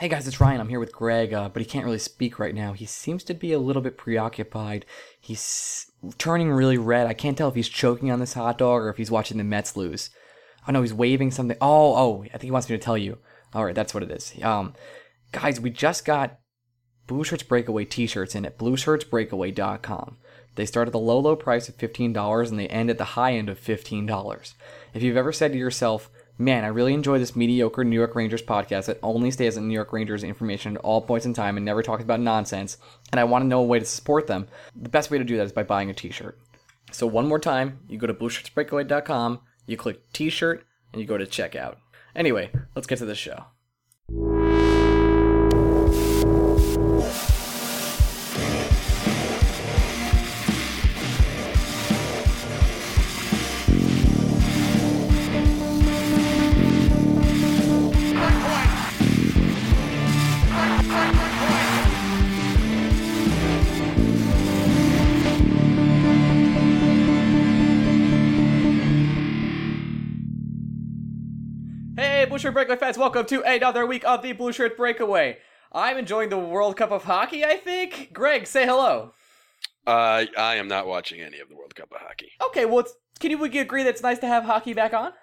Hey guys, it's Ryan. I'm here with Greg, uh, but he can't really speak right now. He seems to be a little bit preoccupied. He's turning really red. I can't tell if he's choking on this hot dog or if he's watching the Mets lose. I know he's waving something. Oh, oh, I think he wants me to tell you. All right, that's what it is. Um, guys, we just got Blue Shirts Breakaway t-shirts in at blueshirtsbreakaway.com. They start at the low, low price of $15 and they end at the high end of $15. If you've ever said to yourself, man, I really enjoy this mediocre New York Rangers podcast that only stays on New York Rangers information at all points in time and never talks about nonsense, and I want to know a way to support them, the best way to do that is by buying a t shirt. So, one more time, you go to blueshirtsbreakaway.com, you click t shirt, and you go to checkout. Anyway, let's get to the show. Blue Shirt Breakaway fans, welcome to another week of the Blue Shirt Breakaway. I'm enjoying the World Cup of Hockey, I think. Greg, say hello. Uh, I am not watching any of the World Cup of hockey. Okay, well, it's, can you agree that it's nice to have hockey back on?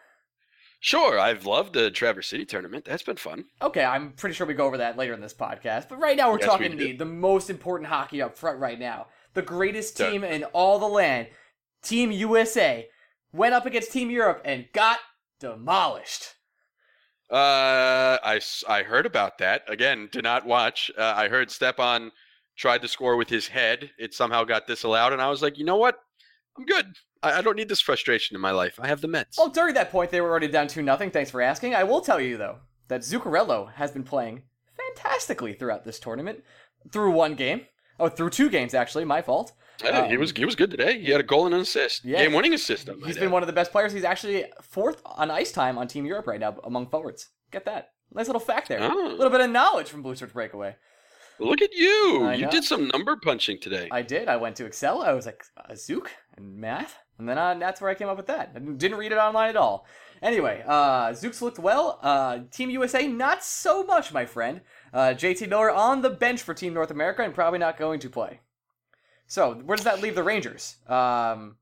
Sure, I've loved the Traverse City tournament. That's been fun. Okay, I'm pretty sure we go over that later in this podcast. But right now, we're Yes, talking we the, the most important hockey up front right now. The greatest team in all the land, Team USA, went up against Team Europe and got demolished. Uh, I, I heard about that. Again, did not watch. Uh, I heard Stepan tried to score with his head. It somehow got disallowed, and I was like, you know what? I'm good. I, I don't need this frustration in my life. I have the Mets. Well, during that point, they were already down 2 nothing. Thanks for asking. I will tell you, though, that Zuccarello has been playing fantastically throughout this tournament. Through one game. Oh, through two games, actually. My fault. Yeah, he um, was he was good today. He had a goal and an assist. Yeah. Game winning assist. He's been one of the best players. He's actually fourth on ice time on Team Europe right now among forwards. Get that. Nice little fact there. A Oh. little bit of knowledge from Blue Shirts Breakaway. Look at you. You did some number punching today. I did. I went to Excel. I was like, Zook and math. And then uh, that's where I came up with that. I didn't read it online at all. Anyway, uh, Zooks looked well. Uh, Team USA, not so much, my friend. Uh, JT Miller on the bench for Team North America and probably not going to play. So, where does that leave the Rangers? Um,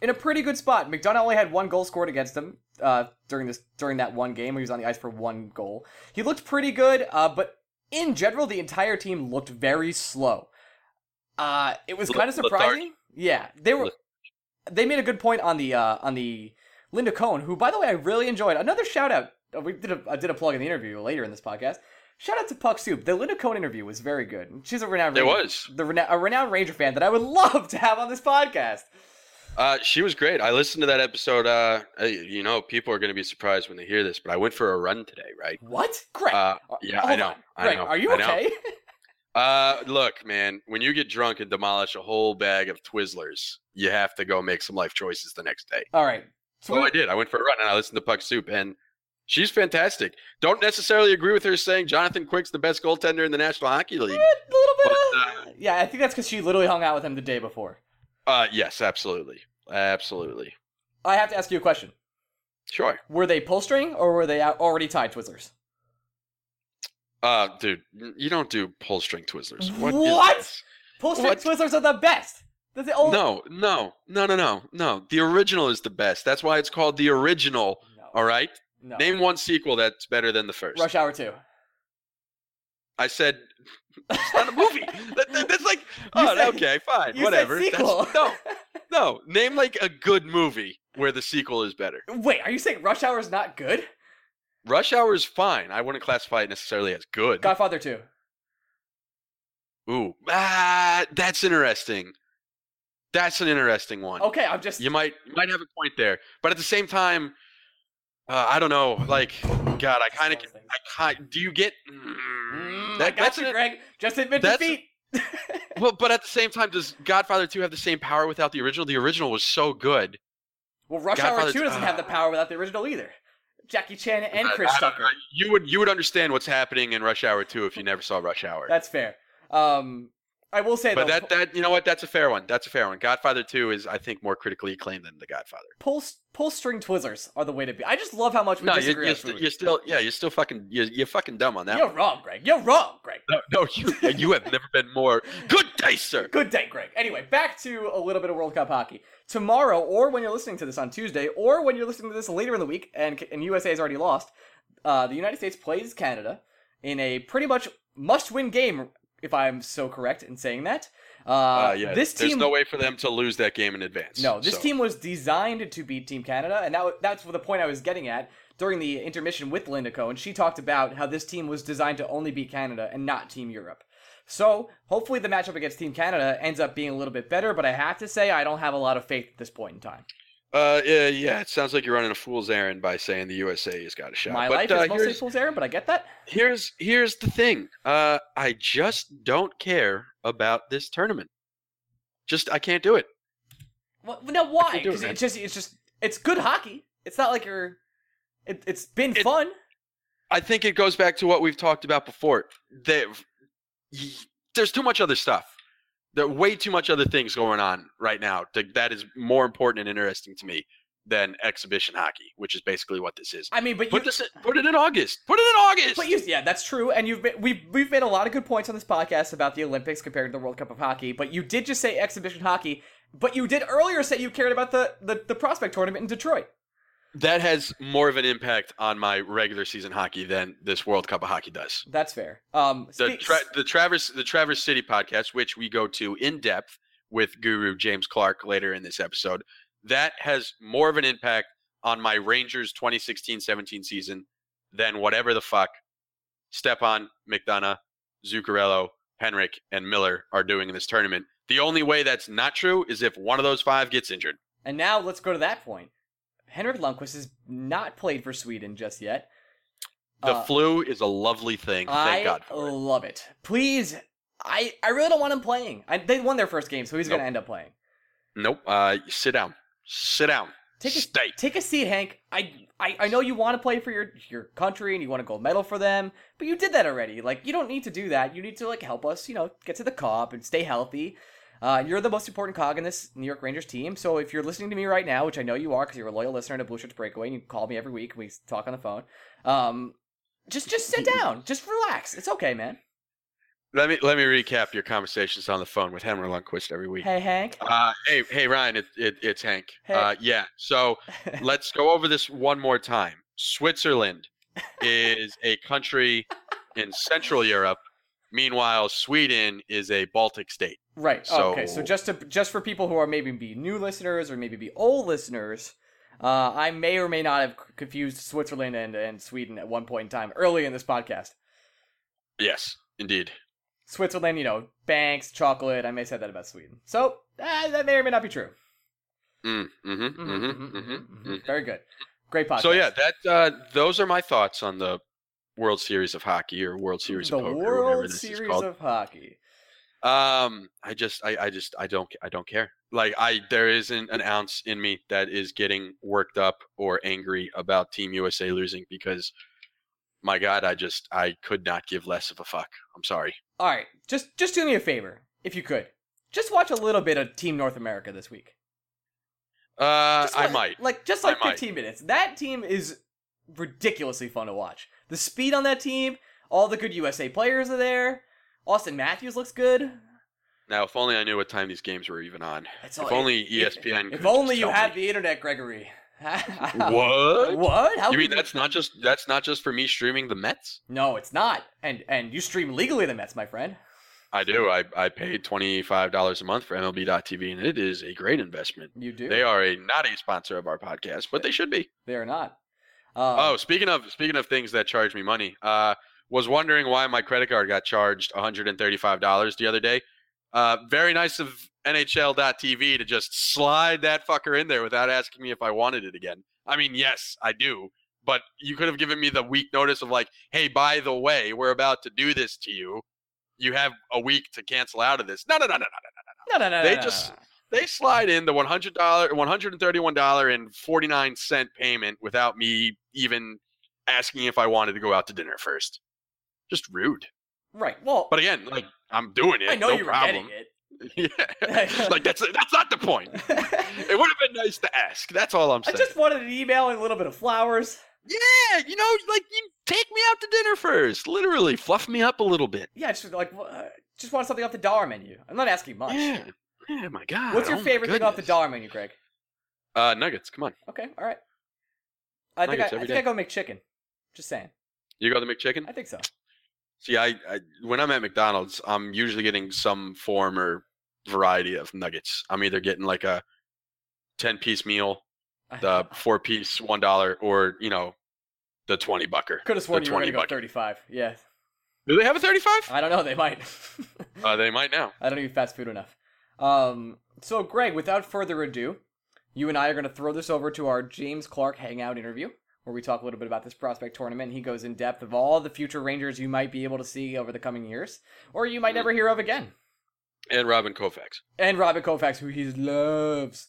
in a pretty good spot. McDonagh only had one goal scored against him uh, during this during that one game. He was on the ice for one goal. He looked pretty good, uh, but in general, the entire team looked very slow. Uh, it was kind of surprising. Yeah, they were. They made a good point on the uh, on the Linda Cohn, who, by the way, I really enjoyed. Another shout out. uh, We did a I did a plug in the interview later in this podcast. Shout out to Puck Soup. The Linda Cohn interview was very good. She's a renowned. It Ranger- was. the rena- a renowned Ranger fan that I would love to have on this podcast. Uh, she was great. I listened to that episode. Uh, uh, you know, people are going to be surprised when they hear this, but I went for a run today, right? What, Great. Uh, yeah, I know. on. I Greg, know. are you I okay? Uh, look, man, when you get drunk and demolish a whole bag of Twizzlers, you have to go make some life choices the next day. All right. So I did. I went for a run and I listened to Puck Soup, and she's fantastic. Don't necessarily agree with her saying Jonathan Quick's the best goaltender in the National Hockey League. A little bit. But, of- yeah, I think that's because she literally hung out with him the day before. Uh, yes, absolutely, absolutely. I have to ask you a question. Sure. Were they pull string or were they already tied Twizzlers? Uh, dude, you don't do pull string Twizzlers. What? What? Pull string What? Twizzlers are the best. That's the only. No, no, no, no, no, no. The original is the best. That's why it's called the original. No. All right. No. Name one sequel that's better than the first. Rush Hour Two. I said it's not a movie. That- that- that's like, oh, said- okay, fine, whatever. That's- no, no. Name like a good movie where the sequel is better. Wait, are you saying Rush Hour is not good? Rush Hour is fine. I wouldn't classify it necessarily as good. Godfather Two. Ooh, ah, that's interesting. That's an interesting one. Okay, I'm just. You might you might have a point there, but at the same time, uh, I don't know. Like God, I kind of, I kind. Do you get? Mm, Mm, I that- got you, an- Greg. Just admit defeat. Well, but at the same time, does Godfather 2 have the same power without the original? The original was so good. well, Rush Hour 2 doesn't have the ah. power without the original either. Jackie Chan and Chris I Tucker. I- you would you would understand what's happening in Rush Hour 2 if you never saw Rush Hour. That's fair. Um, I will say that. but though, that that you know what? That's a fair one. That's a fair one. Godfather 2 is I think more critically acclaimed than The Godfather. pull pull string Twizzlers are the way to be. I just love how much we No, you're, disagree you're, st- you're still yeah, you're still fucking you're, you're fucking dumb on that. You're one. wrong, Greg. You're wrong, Greg. No, no, you you have never been more good day, sir. Good day, Greg. Anyway, back to a little bit of World Cup hockey. Tomorrow, or when you're listening to this on Tuesday, or when you're listening to this later in the week, and, and USA has already lost, uh, the United States plays Canada in a pretty much must-win game, if I'm so correct in saying that. Uh, Uh, yeah, this team, there's no way for them to lose that game in advance. no, this so. team was designed to beat Team Canada, and that, that's the point I was getting at during the intermission with Linda Cohn. She talked about how this team was designed to only beat Canada and not Team Europe. So hopefully the matchup against Team Canada ends up being a little bit better, but I have to say I don't have a lot of faith at this point in time. Uh, yeah, yeah. It sounds like you're running a fool's errand by saying the USA has got a shot. My but, life uh, is mostly here's, fool's errand, but I get that. here's here's the thing. Uh, I just don't care about this tournament. Just I can't do it. Well, now why? can't it, Because it's just it's just it's good hockey. It's not like you're. It, it's been It- fun. I think it goes back to what we've talked about before. They, y- there's too much other stuff. There are way too much other things going on right now to, that is more important and interesting to me than exhibition hockey, which is basically what this is. I mean, but Put you. this, in, put it in August. Put it in August. But you, yeah, that's true, and you've been, we've we've made a lot of good points on this podcast about the Olympics compared to the World Cup of Hockey. But you did just say exhibition hockey, but you did earlier say you cared about the the, the prospect tournament in Detroit. That has more of an impact on my regular season hockey than this World Cup of hockey does. That's fair. Um, The tra- the Traverse the Traverse City podcast, which we go to in depth with Guru James Clark later in this episode, that has more of an impact on my Rangers 2016-17 season than whatever the fuck Stepan, McDonagh, Zuccarello, Henrik, and Miller are doing in this tournament. The only way that's not true is if one of those five gets injured. and now let's go to that point. Henrik Lundqvist has not played for Sweden just yet. The Uh, flu is a lovely thing. Thank I God for it. love it. Please, I I really don't want him playing. I, they won their first game, so he's Nope. going to end up playing. Nope. Uh, sit down. Sit down. Take a Stay. take a seat, Hank. I, I I know you want to play for your your country and you want a gold medal for them, but you did that already. Like you don't need to do that. You need to like help us, you know, get to the cup and stay healthy. Uh, you're the most important cog in this New York Rangers team. So if you're listening to me right now, which I know you are because you're a loyal listener to Blue Shirts Breakaway, and you call me every week, and we talk on the phone. Um, just just sit down, just relax. It's okay, man. Let me let me recap your conversations on the phone with Henry Lundqvist every week. Hey, Hank. Uh, hey, hey, Ryan, it, it, it's Hank. Hey. Uh, yeah. So let's go over this one more time. Switzerland is a country in Central Europe. Meanwhile, Sweden is a Baltic state. Right. Oh, okay. So So- just to just for people who are maybe be new listeners or maybe be old listeners, uh, I may or may not have confused Switzerland and, and Sweden at one point in time early in this podcast. Yes, indeed. Switzerland, you know, banks, chocolate. I may have said that about Sweden. So uh, that may or may not be true. Mm, mm-hmm, Mhm, mm-hmm, mhm, mm-hmm, mhm, mm-hmm. mhm. Very good. Great podcast. So yeah, that uh, those are my thoughts on the World Series of Hockey or World Series the of Poker, or whatever World this is Series called. of Hockey. Um, I just, I, I just, I don't, I don't care. Like, I, there isn't an ounce in me that is getting worked up or angry about Team USA losing because, my God, I just, I could not give less of a fuck. I'm sorry. All right, just just do me a favor, if you could. Just watch a little bit of Team North America this week. Uh, I might. Like just I like might. 15 minutes. That team is ridiculously fun to watch. The speed on that team, all the good USA players are there. Auston Matthews looks good. Now, if only I knew what time these games were even on. If all- only E if- ESPN. If only you had the internet, Gregory. What? What? How You mean could that's not just that's not just for me streaming the Mets? No, it's not. And and you stream legally the Mets, my friend. I do. I I paid twenty five dollars a month for MLB.TV, and it is a great investment. You do. They are a not a sponsor of our podcast, but they should be. They are not. Um, Oh, speaking of speaking of things that charge me money, uh, was wondering why my credit card got charged one hundred and thirty five dollars the other day. Uh, very nice of NHL.tv to just slide that fucker in there without asking me if I wanted it again. I mean, yes, I do, but you could have given me the week notice of like, hey, by the way, we're about to do this to you. You have a week to cancel out of this. No, no, no, no, no, no. No, no, no. They no, no, just- no, no. They slide in the one hundred dollar, one hundred and thirty-one dollar and forty-nine cent payment without me even asking if I wanted to go out to dinner first. Just rude. Right. Well, But again, like I'm doing it. I know no you were problem. getting yeah, like that's that's not the point. it. It would have been nice to ask. That's all I'm saying. I just wanted an email and a little bit of flowers. Yeah, you know, like you take me out to dinner first. Literally, fluff me up a little bit. Yeah, just like uh, just want something off the dollar menu. I'm not asking much. Yeah. Yeah, my God. What's your oh favorite thing off the dollar menu, Greg? Uh, nuggets. Come on. Okay, all right. I think I, Nuggets I think I go make chicken. Just saying. You got the McChicken? I think so. See, I, I when I'm at McDonald's, I'm usually getting some form or variety of nuggets. I'm either getting like a ten piece meal, the four piece one dollar, or you know, the twenty bucker. Could have sworn you were gonna go 35. Yeah. Do they have a thirty five? I don't know. They might. Uh, they might now. I don't eat fast food enough. Um. So, Greg, without further ado, you and I are going to throw this over to our James Clark Hangout interview, where we talk a little bit about this prospect tournament. He goes in depth of all the future Rangers you might be able to see over the coming years, or you might never hear of again. And Robin Koufax. and Robin Kovacs, who he loves.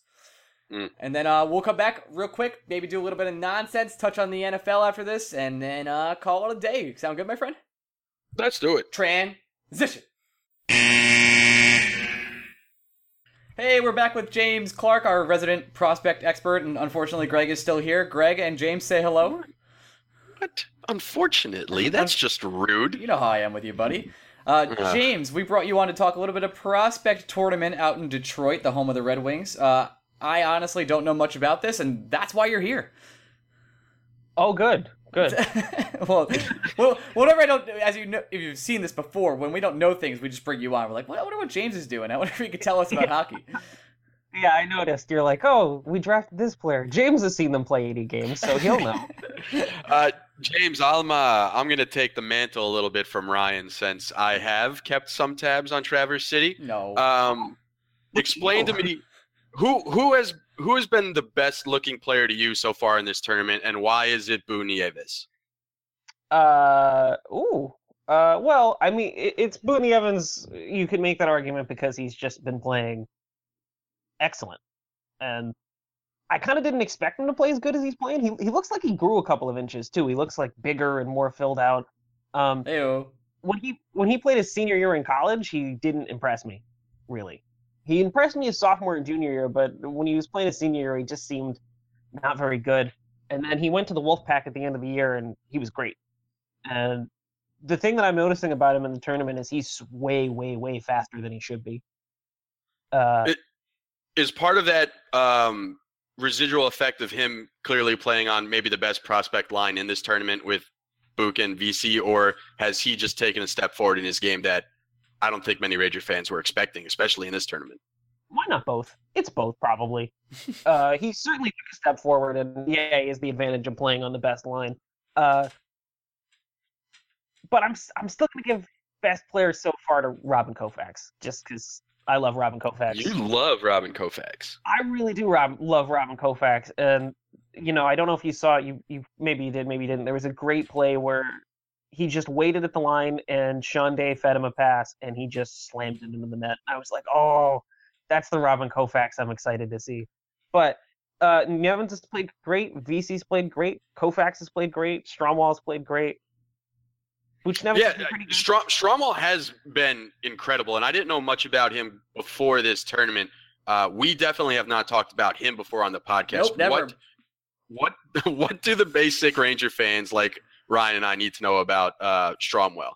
Mm. And then uh, we'll come back real quick, maybe do a little bit of nonsense, touch on the NFL after this, and then uh, call it a day. Sound good, my friend? Let's do it. Transition. Hey, we're back with James Clark, our resident prospect expert, and unfortunately, Greg is still here. Greg and James, say hello. What? Unfortunately, that's just rude. You know how I am with you, buddy. Uh, Yeah. James, we brought you on to talk a little bit of prospect tournament out in Detroit, the home of the Red Wings. Uh, I honestly don't know much about this, and that's why you're here. Oh, good, good. well, well, whenever I don't, as you know, if you've seen this before, when we don't know things, we just bring you on. We're like, well, I wonder what James is doing. I wonder if he could tell us about hockey. yeah, I noticed. You're like, oh, we drafted this player. James has seen them play 80 games, so he'll know. Uh, James, I'm uh, I'm gonna take the mantle a little bit from Ryan since I have kept some tabs on Traverse City. No. Um, explain to me who who has who has been the best looking player to you so far in this tournament, and why is it Boo Nieves? Uh, ooh. Uh, well, I mean, it, it's Boo Nieves. You can make that argument because he's just been playing excellent, and I kind of didn't expect him to play as good as he's playing. He he looks like he grew a couple of inches too. He looks like bigger and more filled out. Um, Ew. when he when he played his senior year in college, he didn't impress me, really. He impressed me his sophomore and junior year, but when he was playing his senior year, he just seemed not very good. And then he went to the Wolfpack at the end of the year, and he was great. And the thing that I'm noticing about him in the tournament is he's way, way, way faster than he should be. Uh, It- Is part of that um, residual effect of him clearly playing on maybe the best prospect line in this tournament with Book and Vesey, or has he just taken a step forward in his game that I don't think many Ranger fans were expecting, especially in this tournament? why not both? It's both, probably. uh, he certainly took a step forward, and yeah, is the advantage of playing on the best line. Uh, but I'm I'm still gonna give best player so far to Robin Kovacs, just because I love Robin Kovacs. You love Robin Kovacs. I really do Rob, love Robin Kovacs, and you know I don't know if you saw it. You you maybe you did, maybe you didn't. There was a great play where he just waited at the line and Sean Day fed him a pass and he just slammed it into the net. I was like, oh, that's the Robin Kovacs I'm excited to see. But uh, Nieves has played great. Vesey's played great. Kovacs has played great. Stromwall's played great. Buchnevich Yeah, has been. Strom- Stromwall has been incredible, and I didn't know much about him before this tournament. Uh, we definitely have not talked about him before on the podcast. Nope, never. What, what, what do the basic Ranger fans like Ryan and I need to know about uh, Stromwall?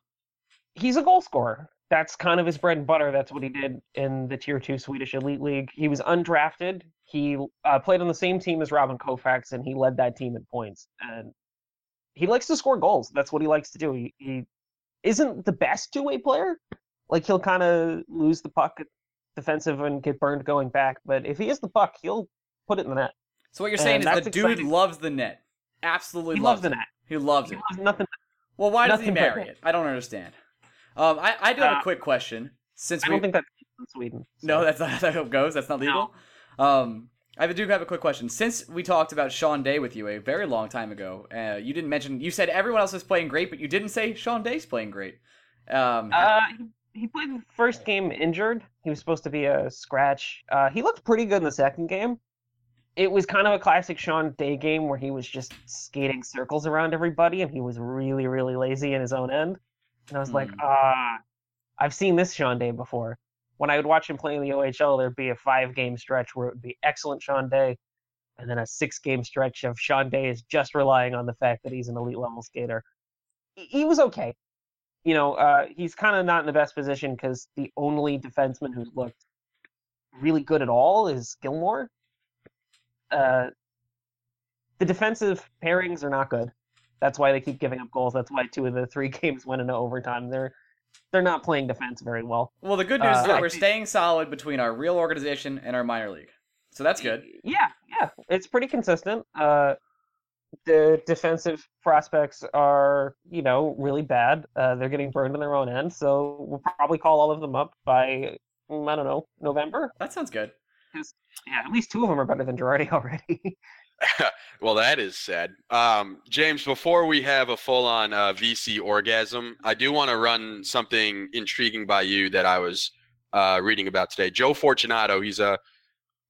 he's a goal scorer. That's kind of his bread and butter. That's what he did in the Tier 2 Swedish Elite League. He was undrafted. He uh, played on the same team as Robin Kovacs, and he led that team in points. And he likes to score goals. That's what he likes to do. He, he isn't the best two way player. Like, he'll kind of lose the puck defensive and get burned going back. But if he is the puck, he'll put it in the net. So what you're saying And is the dude exciting. loves the net. Absolutely He loves it. net. He loves He it. loves nothing. Well, why does he marry it? I don't understand. Um, I, I do have a Uh, quick question. Since I we don't think that's in Sweden. no, so. that's not how it goes. That's not legal. Um, I do have a quick question. Since we talked about Sean Day with you a very long time ago, uh, you didn't mention. You said everyone else is playing great, but you didn't say Sean Day's playing great. Um, Uh, he, he played the first game injured. He was supposed to be a scratch. Uh, he looked pretty good in the second game. It was kind of a classic Sean Day game where he was just skating circles around everybody, and he was really, really lazy in his own end. And I was like, Hmm. ah, I've seen this Sean Day before. When I would watch him play in the OHL, there'd be a five-game stretch where it would be excellent Sean Day, and then a six-game stretch of Sean Day is just relying on the fact that he's an elite level skater. He- He was okay you know, uh, he's kind of not in the best position because the only defenseman who's looked really good at all is Gilmour. Uh, the defensive pairings are not good. That's why they keep giving up goals. That's why two of the three games went into overtime. They're they're not playing defense very well. well, the good news is uh, that I we're think- staying solid between our real organization and our minor league, so that's good. Yeah, yeah, it's pretty consistent. Uh, the defensive prospects are, you know, really bad. Uh, they're getting burned in their own end, so we'll probably call all of them up by mm, I don't know November. That sounds good. Yeah, at least two of them are better than Girardi already. Well, that is sad. Um, James, before we have a full on uh, Vesey orgasm, I do want to run something intriguing by you that I was uh, reading about today. Joe Fortunato, he's a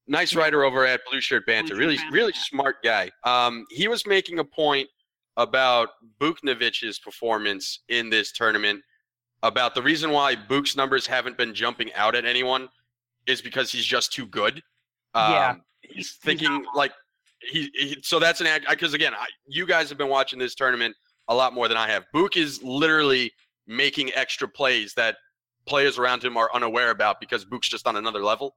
nice writer over at Blue Shirt Banter, Blue Shirt really, Banter, really smart guy. Um, he was making a point about Buchnevich's performance in this tournament, about the reason why Book's numbers haven't been jumping out at anyone is because he's just too good. Um, Yeah. He's He's thinking not- like he, he so that's an act because again I, you guys have been watching this tournament a lot more than i have book is literally making extra plays that players around him are unaware about because book's just on another level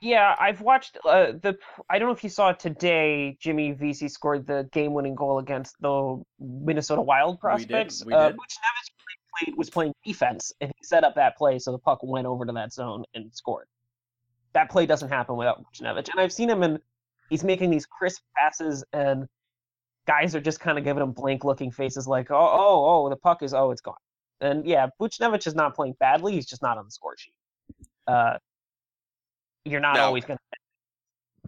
yeah, I've watched uh, the. I don't know if you saw it today. Jimmy Vesey scored the game-winning goal against the Minnesota Wild We did, prospects. we uh, did. Buchnevich played, was playing defense, and he set up that play so the puck went over to that zone and scored. That play doesn't happen without Buchnevich, and I've seen him and he's making these crisp passes, and guys are just kind of giving him blank-looking faces, like, "Oh, oh, oh, the puck is, oh, it's gone." And yeah, Buchnevich is not playing badly; he's just not on the score sheet. Uh, you're not Now- always going to.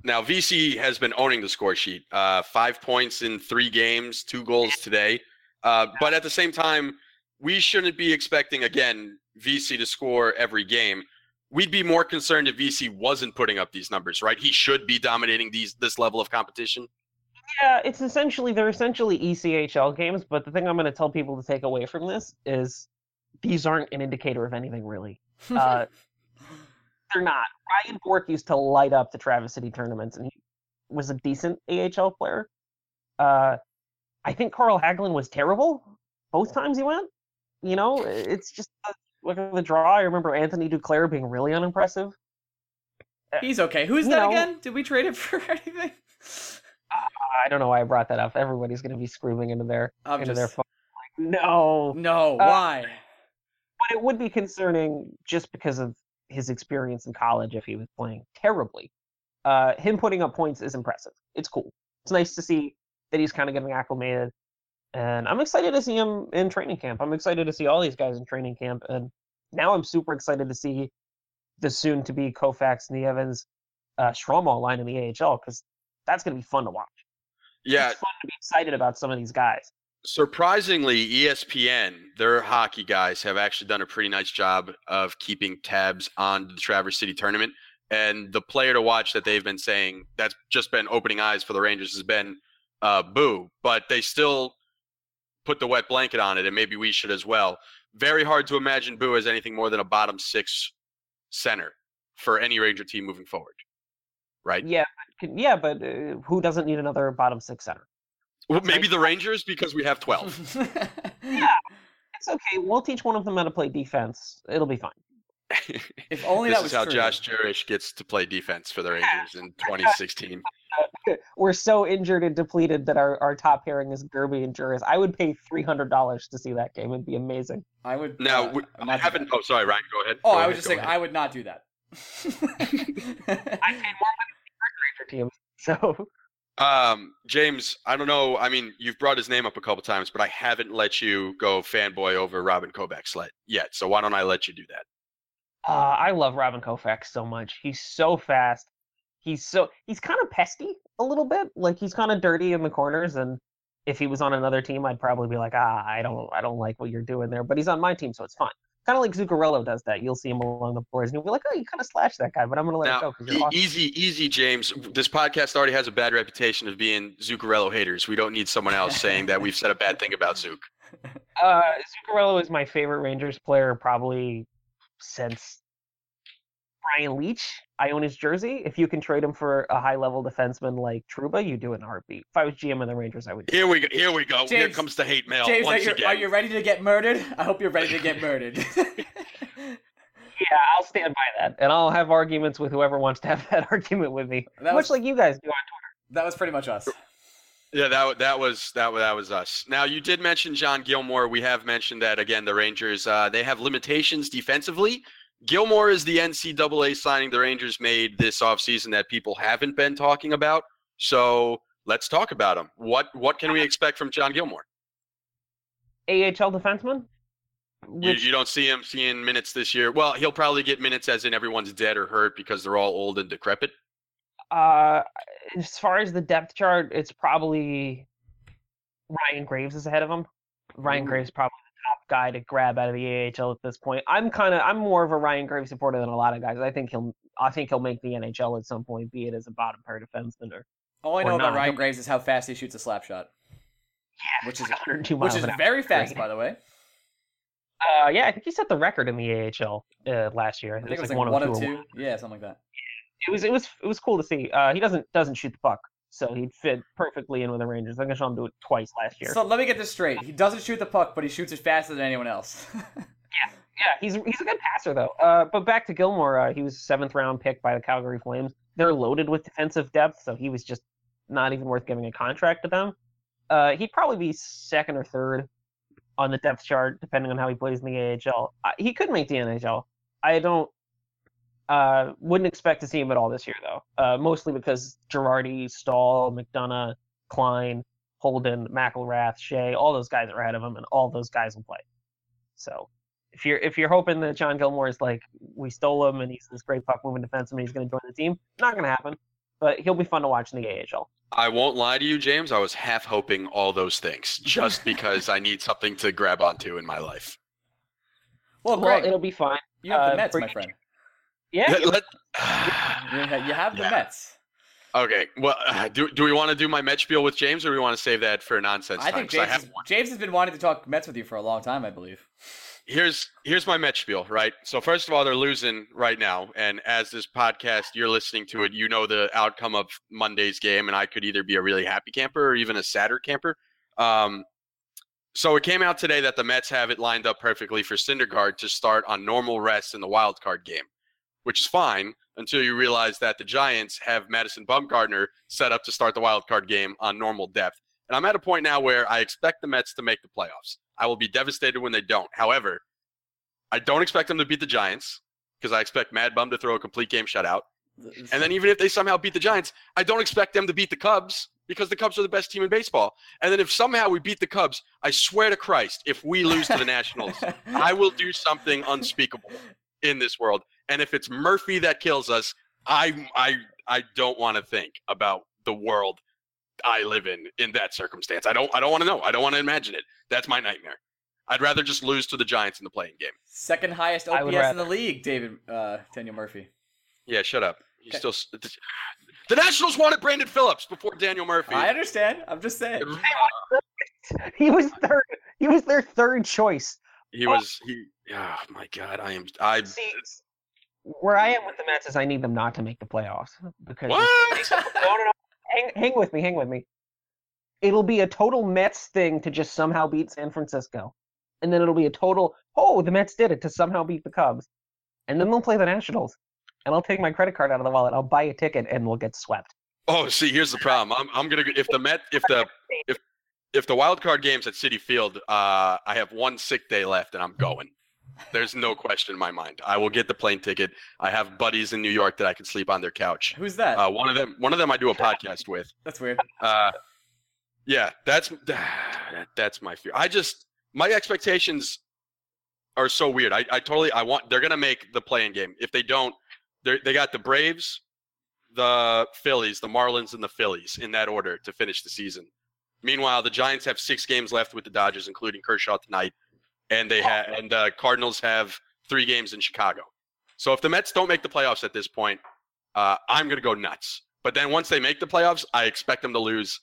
now Vesey has been owning the score sheet uh, five points in three games two goals today uh, but at the same time we shouldn't be expecting again Vesey to score every game we'd be more concerned if Vesey wasn't putting up these numbers right he should be dominating these this level of competition Yeah, it's essentially they're essentially ECHL games, but the thing I'm going to tell people to take away from this is these aren't an indicator of anything really. Uh, they're not. Ryan Bourque used to light up the Traverse City tournaments, and he was a decent AHL player. Uh, I think Carl Hagelin was terrible both times he went. You know, it's just the, look at the draw. I remember Anthony Duclair being really unimpressive. He's okay. Who's You that know- again? Did we trade him for anything? I don't know why I brought that up. Everybody's going to be screaming into their I'm into their phone. Like, no, no. Uh, Why? but it would be concerning just because of his experience in college if he was playing terribly. Uh, him putting up points is impressive. It's cool. It's nice to see that he's kind of getting acclimated. And I'm excited to see him in training camp. I'm excited to see all these guys in training camp. And now I'm super excited to see the soon to be Kovacs, Nieves, uh, Stromwall line in the AHL because that's going to be fun to watch. yeah It's fun to be excited about some of these guys. surprisingly espn their hockey guys have actually done a pretty nice job of keeping tabs on the traverse city tournament and the player to watch that they've been saying that's just been opening eyes for the rangers has been uh, boo but they still put the wet blanket on it and maybe we should as well very hard to imagine boo as anything more than a bottom six center for any ranger team moving forward right Yeah, yeah, but uh, who doesn't need another bottom six center? well, maybe the rangers because we have 12 Yeah, it's okay. We'll teach one of them how to play defense. It'll be fine. if only this that was is how true. Josh Jooris gets to play defense for the Rangers in 2016. We're so injured and depleted that our, our top pairing is Gerbe and Jooris. I would pay three hundred dollars to see that game. It'd be amazing. I would. Now, uh, we, I'm I not do haven't. Oh, sorry, Ryan. Go ahead. Oh, Go I ahead, was just saying ahead. I would not do that. I paid more money for the Ranger teams. So Um, James, I don't know. I mean, you've brought his name up a couple times, but I haven't let you go fanboy over Robin Kovac sled yet. So why don't I let you do that? uh, I love Robin Kovacs so much. He's so fast. He's so he's kind of pesky a little bit. Like he's kind of dirty in the corners, and if he was on another team, I'd probably be like, ah, I don't, I don't like what you're doing there. But he's on my team, so it's fine. Kind of like Zuccarello does that. You'll see him along the boards, and you'll be like, oh, you kind of slashed that guy, but I'm gonna let Now, it go because you're awesome. easy, easy, James. This podcast already has a bad reputation of being Zuccarello haters. We don't need someone else saying that we've said a bad thing about Zuc. Uh, Zuccarello is my favorite Rangers player probably since Brian Leetch. I own his jersey. If you can trade him for a high level defenseman like Trouba, you do it in a heartbeat. If I was GM of the Rangers, I would. Here we go. Here we go. here James- comes the hate mail James, are once you, again. are you ready to get murdered? I hope you're ready to get murdered. Yeah, I'll stand by that, and I'll have arguments with whoever wants to have that argument with me, That much was- like you guys do. On Twitter. That was pretty much us. Yeah, that that was that wa- that was us. Now you did mention John Gilmour. We have mentioned that again. The Rangers uh, they have limitations defensively. Gilmour is the NCAA signing the Rangers made this offseason that people haven't been talking about. So let's talk about him. What what can we expect from John Gilmour? AHL defenseman. You, Which, you don't see him seeing minutes this year. Well, he'll probably get minutes as in everyone's dead or hurt because they're all old and decrepit. uh, as far as the depth chart, it's probably Ryan Graves is ahead of him. Ryan. Graves probably top guy to grab out of the AHL at this point. I'm kind of I'm more of a Ryan Graves supporter than a lot of guys. I think he'll I think he'll make the NHL at some point, be it as a bottom pair defenseman or All I know about not. Ryan Graves is how fast he shoots a slap shot, yeah, Which is- like 102 which is very fast, by the way. Uh, yeah, I think he set the record in the AHL uh, last year. I think it was like 102. 102 or Yeah, something like that. it was it was it was cool to see. Uh, he doesn't doesn't shoot the puck, so he'd fit perfectly in with the Rangers. I think I saw him do it twice last year. So let me get this straight. He doesn't shoot the puck, but he shoots it faster than anyone else. yeah, yeah, he's he's a good passer though. Uh, but back to Gilmour, uh, he was seventh round pick by the Calgary Flames. They're loaded with defensive depth, so he was just not even worth giving a contract to them. Uh, he'd probably be second or third on the depth chart, depending on how he plays in the AHL. Uh, he could make the NHL. I don't. Uh, wouldn't expect to see him at all this year though. Uh, mostly because Girardi, Staal, McDonagh, Klein, Holden, McIlrath, Skjei, all those guys are ahead of him, and all those guys will play. So if you're if you're hoping that John Gilmour is like we stole him and he's this great puck moving defenseman, and he's going to join the team, not going to happen. But he'll be fun to watch in the AHL. I won't lie to you, James. I was half hoping all those things just because I need something to grab onto in my life. well, Well, Greg, it'll be fine. you have the uh, Mets, my Brady- friend. Yeah, Let- let- You ha- you have the Yeah. Mets. okay. Well, uh, do, do we want to do my Met spiel with James or do we want to save that for nonsense I time? think James, have has. James has been wanting to talk Mets with you for a long time, I believe. here's here's my Met spiel, right? So first of all, they're losing right now, and as this podcast you're listening to it, you know the outcome of Monday's game, and I could either be a really happy camper or even a sadder camper. Um, so it came out today that the Mets have it lined up perfectly for Syndergaard to start on normal rest in the wild card game, which is fine until you realize that the Giants have Madison Bumgarner set up to start the wild card game on normal depth. And I'm at a point now where I expect the Mets to make the playoffs. I will be devastated when they don't. However, I don't expect them to beat the Giants because I expect Mad Bum to throw a complete game shutout. And then even if they somehow beat the Giants, I don't expect them to beat the Cubs because the Cubs are the best team in baseball. And then if somehow we beat the Cubs, I swear to Christ, if we lose to the Nationals, I will do something unspeakable in this world. And if it's Murphy that kills us, I I I don't want to think about the world I live in in that circumstance. I don't I don't want to know. I don't want to imagine it. That's my nightmare. I'd rather just lose to the Giants in the playing game. Second highest OPS in the league, David uh, Daniel Murphy. Yeah, shut up. He's Okay. still the Nationals wanted Brandon Phillips before Daniel Murphy. I understand. I'm just saying. he was third. He was their third choice. He was he. Oh my God, I am. I See, where I am with the Mets is I need them not to make the playoffs because what? no, no, no. Hang, hang with me. Hang with me. It'll be a total Mets thing to just somehow beat San Francisco, and then it'll be a total oh the Mets did it to somehow beat the Cubs, and then they'll play the Nationals, and I'll take my credit card out of the wallet. I'll buy a ticket, and we'll get swept. Oh, see, here's the problem. I'm I'm gonna if the Met if the if if the wild card games at Citi Field, uh, I have one sick day left and I'm going. There's no question in my mind. I will get the plane ticket. I have buddies in New York that I can sleep on their couch. Who's that? Uh, one of them, one of them, I do a podcast with. That's weird. Uh, yeah, that's that, that's my fear. I just my expectations are so weird. I, I totally I want they're gonna make the playing game. If they don't, they they got the Braves, the Phillies, the Marlins, and the Phillies in that order to finish the season. Meanwhile, the Giants have six games left with the Dodgers, including Kershaw tonight, and they have and the Cardinals have three games in Chicago. So if the Mets don't make the playoffs at this point, uh, I'm going to go nuts. But then once they make the playoffs, I expect them to lose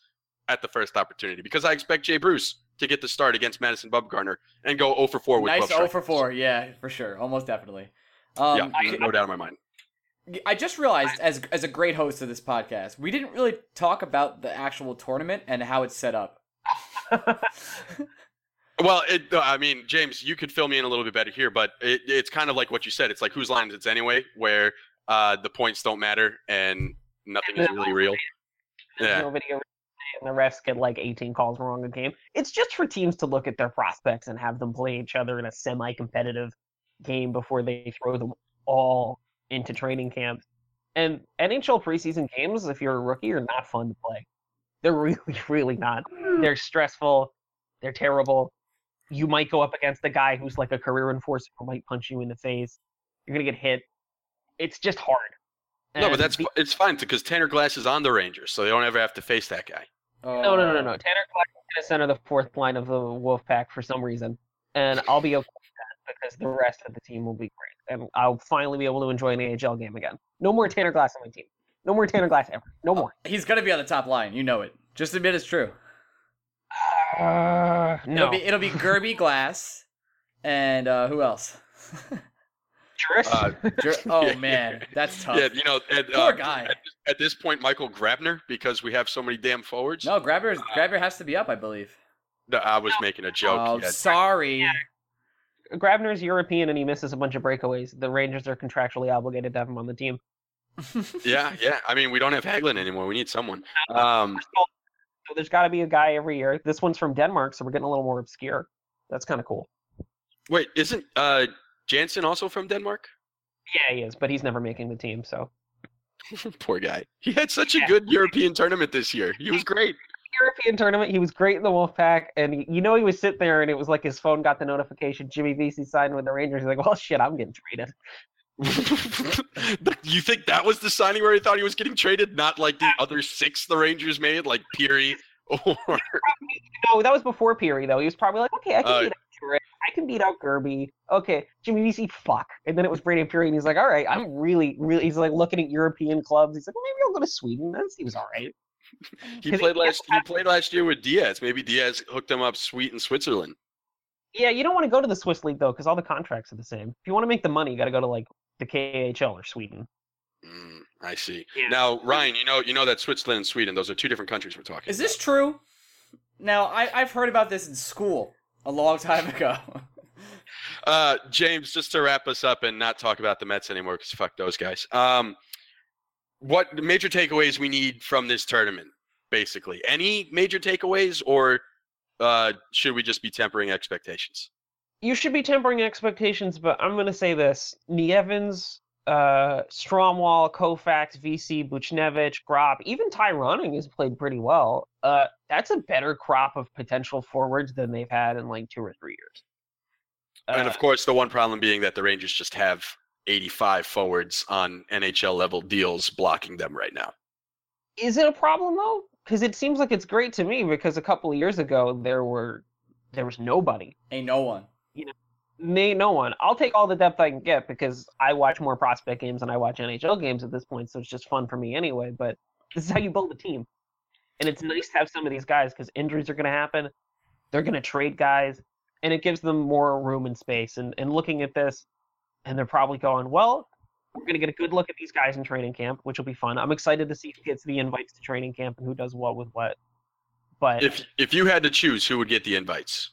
at the first opportunity because I expect Jay Bruce to get the start against Madison Bumgarner and go 0 for 4 with nice 12 0 for 4. Yeah, for sure. Almost definitely. Um, yeah, I- no doubt in my mind. I just realized, as as a great host of this podcast, we didn't really talk about the actual tournament and how it's set up. Well, it, I mean, James, you could fill me in a little bit better here, but it, it's kind of like what you said. It's like whose line it's anyway, where uh, the points don't matter and nothing is really real. Yeah. no video and the refs get like 18 calls wrong a game. It's just for teams to look at their prospects and have them play each other in a semi-competitive game before they throw them all into training camp. And NHL preseason games, if you're a rookie, are not fun to play. They're really, really not. They're stressful. They're terrible. You might go up against a guy who's like a career enforcer who might punch you in the face. You're gonna get hit. It's just hard. No, but that's be- it's fine because Tanner Glass is on the Rangers, so they don't ever have to face that guy. Oh, No, no, no, no, no. Oh. Tanner Glass is going to center the fourth line of the Wolfpack for some reason, and I'll be okay with that because the rest of the team will be great, and I'll finally be able to enjoy an AHL game again. No more Tanner Glass on my team. No more Tanner Glass ever. No oh, more. He's gonna be on the top line. You know it. Just admit it's true. Uh, It'll no. be it'll be Gerbe Glass, and uh, who else? Jooris? Uh, Jer- oh Yeah. man, that's tough. Yeah, you know, at, Poor uh, guy. At, at this point, Michael Grabner, because we have so many damn forwards. No, Grabber Grabber has to be up, I believe. No, I was making a joke. Oh, yeah. sorry. Grabner's European and he misses a bunch of breakaways. The Rangers are contractually obligated to have him on the team. yeah, yeah. I mean, we don't have Hagelin anymore. We need someone. Um, So there's got to be a guy every year. This one's from Denmark, so we're getting a little more obscure. That's kind of cool. wait, isn't uh, Jensen also from Denmark? Yeah, he is, but he's never making the team, so. Poor guy. He had such a good European tournament this year. He was great. European tournament. He was great in the Wolfpack, and you know he was sitting there, and it was like his phone got the notification Jimmy Vesey signed with the Rangers. He's like, "Well, shit, I'm getting traded." You think that was the signing where he thought he was getting traded, not like the other six the Rangers made, like Pirri or No, that was before Pirri though. He was probably like, "Okay, I can Uh, beat out Jurek. I can beat out Gerbe. Okay, Jimmy Vesey, fuck." And then it was Brady Pirri, and he's like, "All right, I'm really, really." He's like looking at European clubs. He's like, well, "Maybe I'll go to Sweden." That seems all right. he played last. He played last year with Diaz. Maybe Diaz hooked him up sweet in Switzerland. Yeah, you don't want to go to the Swiss league though, because all the contracts are the same. If you want to make the money, you got to go to like the KHL or Sweden. Mm, I see. Yeah. Now, Ryan, you know, you know that Switzerland and Sweden; those are two different countries we're talking. Is this true? Now, I, I've heard about this in school a long time ago. Uh, James, just to wrap us up and not talk about the Mets anymore, because fuck those guys. Um, what major takeaways we need from this tournament? Basically, any major takeaways, or uh, should we just be tempering expectations? You should be tempering expectations, but I'm going to say this: Nieves, uh, Stromwall, Kovacs, Vesey, Buchnevich, Gropp, even Ty Ronning has played pretty well. Uh, that's a better crop of potential forwards than they've had in like two or three years. and Uh, of course, the one problem being that the Rangers just have 85 forwards on NHL level deals blocking them right now. is it a problem though? Because it seems like it's great to me. Because a couple of years ago there were there was nobody. Ain't no one. Nay, no one. I'll take all the depth I can get because I watch more prospect games than I watch NHL games at this point, so it's just fun for me anyway. But this is how you build a team, and it's nice to have some of these guys because injuries are going to happen. They're going to trade guys, and it gives them more room and space. And and looking at this, and they're probably going, well, we're going to get a good look at these guys in training camp, which will be fun. I'm excited to see who gets the invites to training camp and who does what with what. But If if you had to choose, who would get the invites?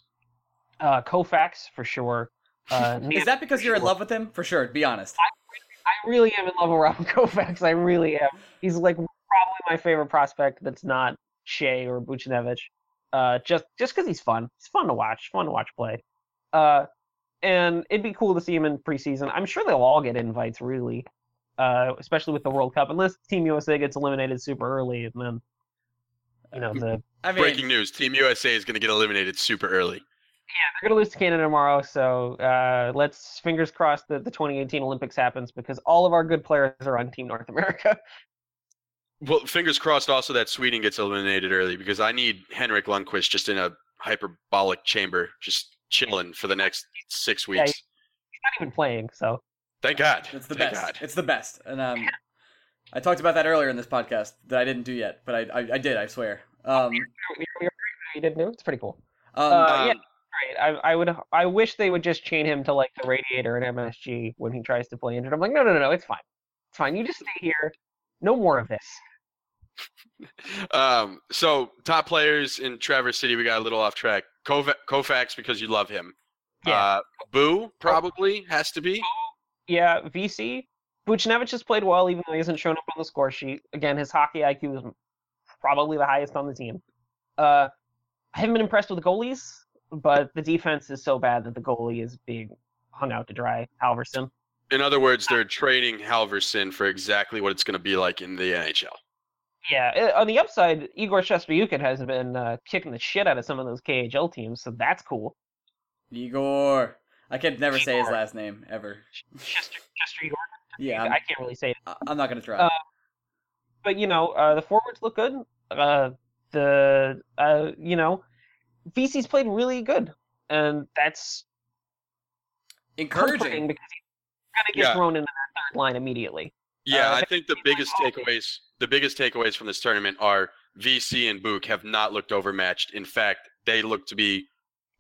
Uh, Kovacs for sure. Uh, Is that because you're in love with him? For sure. To be honest. I really am in love with Robin Kovacs. I really am. He's like probably my favorite prospect that's not Skjei or Buchnevich. Uh, just just because he's fun. He's fun to watch. Fun to watch play. Uh, and it'd be cool to see him in preseason. I'm sure they'll all get invites, really. Uh, especially with the World Cup, unless Team USA gets eliminated super early, and then you know the I mean, Breaking news: Team USA is going to get eliminated super early. They're gonna lose to Canada tomorrow. So uh, let's fingers crossed that the 2018 Olympics happens because all of our good players are on Team North America. Well, fingers crossed. Also, that Sweden gets eliminated early because I need Henrik Lundqvist just in a hyperbolic chamber, just chilling for the next six weeks. Yeah, weeks. He's not even playing, so Thank God. It's the Thank best. God. It's the best. And um, I talked about that earlier in this podcast that I didn't do yet, but I I, I did. I swear. Um, you you didn't do. It's pretty cool. um, Uh, yeah. Right. I, I would. I wish they would just chain him to like the radiator in MSG when he tries to play injured. I'm like, no, no, no, no. It's fine. It's fine. You just stay here. No more of this. Um, so top players in Traverse City, we got a little off track. Kova- Kovacs because you love him. Yeah. Uh, Boo probably has to be. Yeah. Vesey. Buchnevich has played well, even though he hasn't shown up on the score sheet. Again, his hockey IQ is probably the highest on the team. Uh, I haven't been impressed with the goalies, but the defense is so bad that the goalie is being hung out to dry. Halverson. In other words, they're trading Halverson for exactly what it's going to be like in the NHL. Yeah, uh, on the upside, Igor Shesterkin has been uh, kicking the shit out of some of those KHL teams, so that's cool. Igor. I can never say his last name ever. Chester, Chester Igor. Yeah, I I'm, can't really say it, I- I'm not gonna try. Uh, but you know, uh, the forwards look good. Uh, the uh, you know, Vesey's played really good, and that's Encouraging. because he's gonna get Yeah. thrown into that third line immediately. Yeah, Uh, I think the biggest takeaways the biggest takeaways from this tournament are VC and Book have not looked overmatched. In fact, they look to be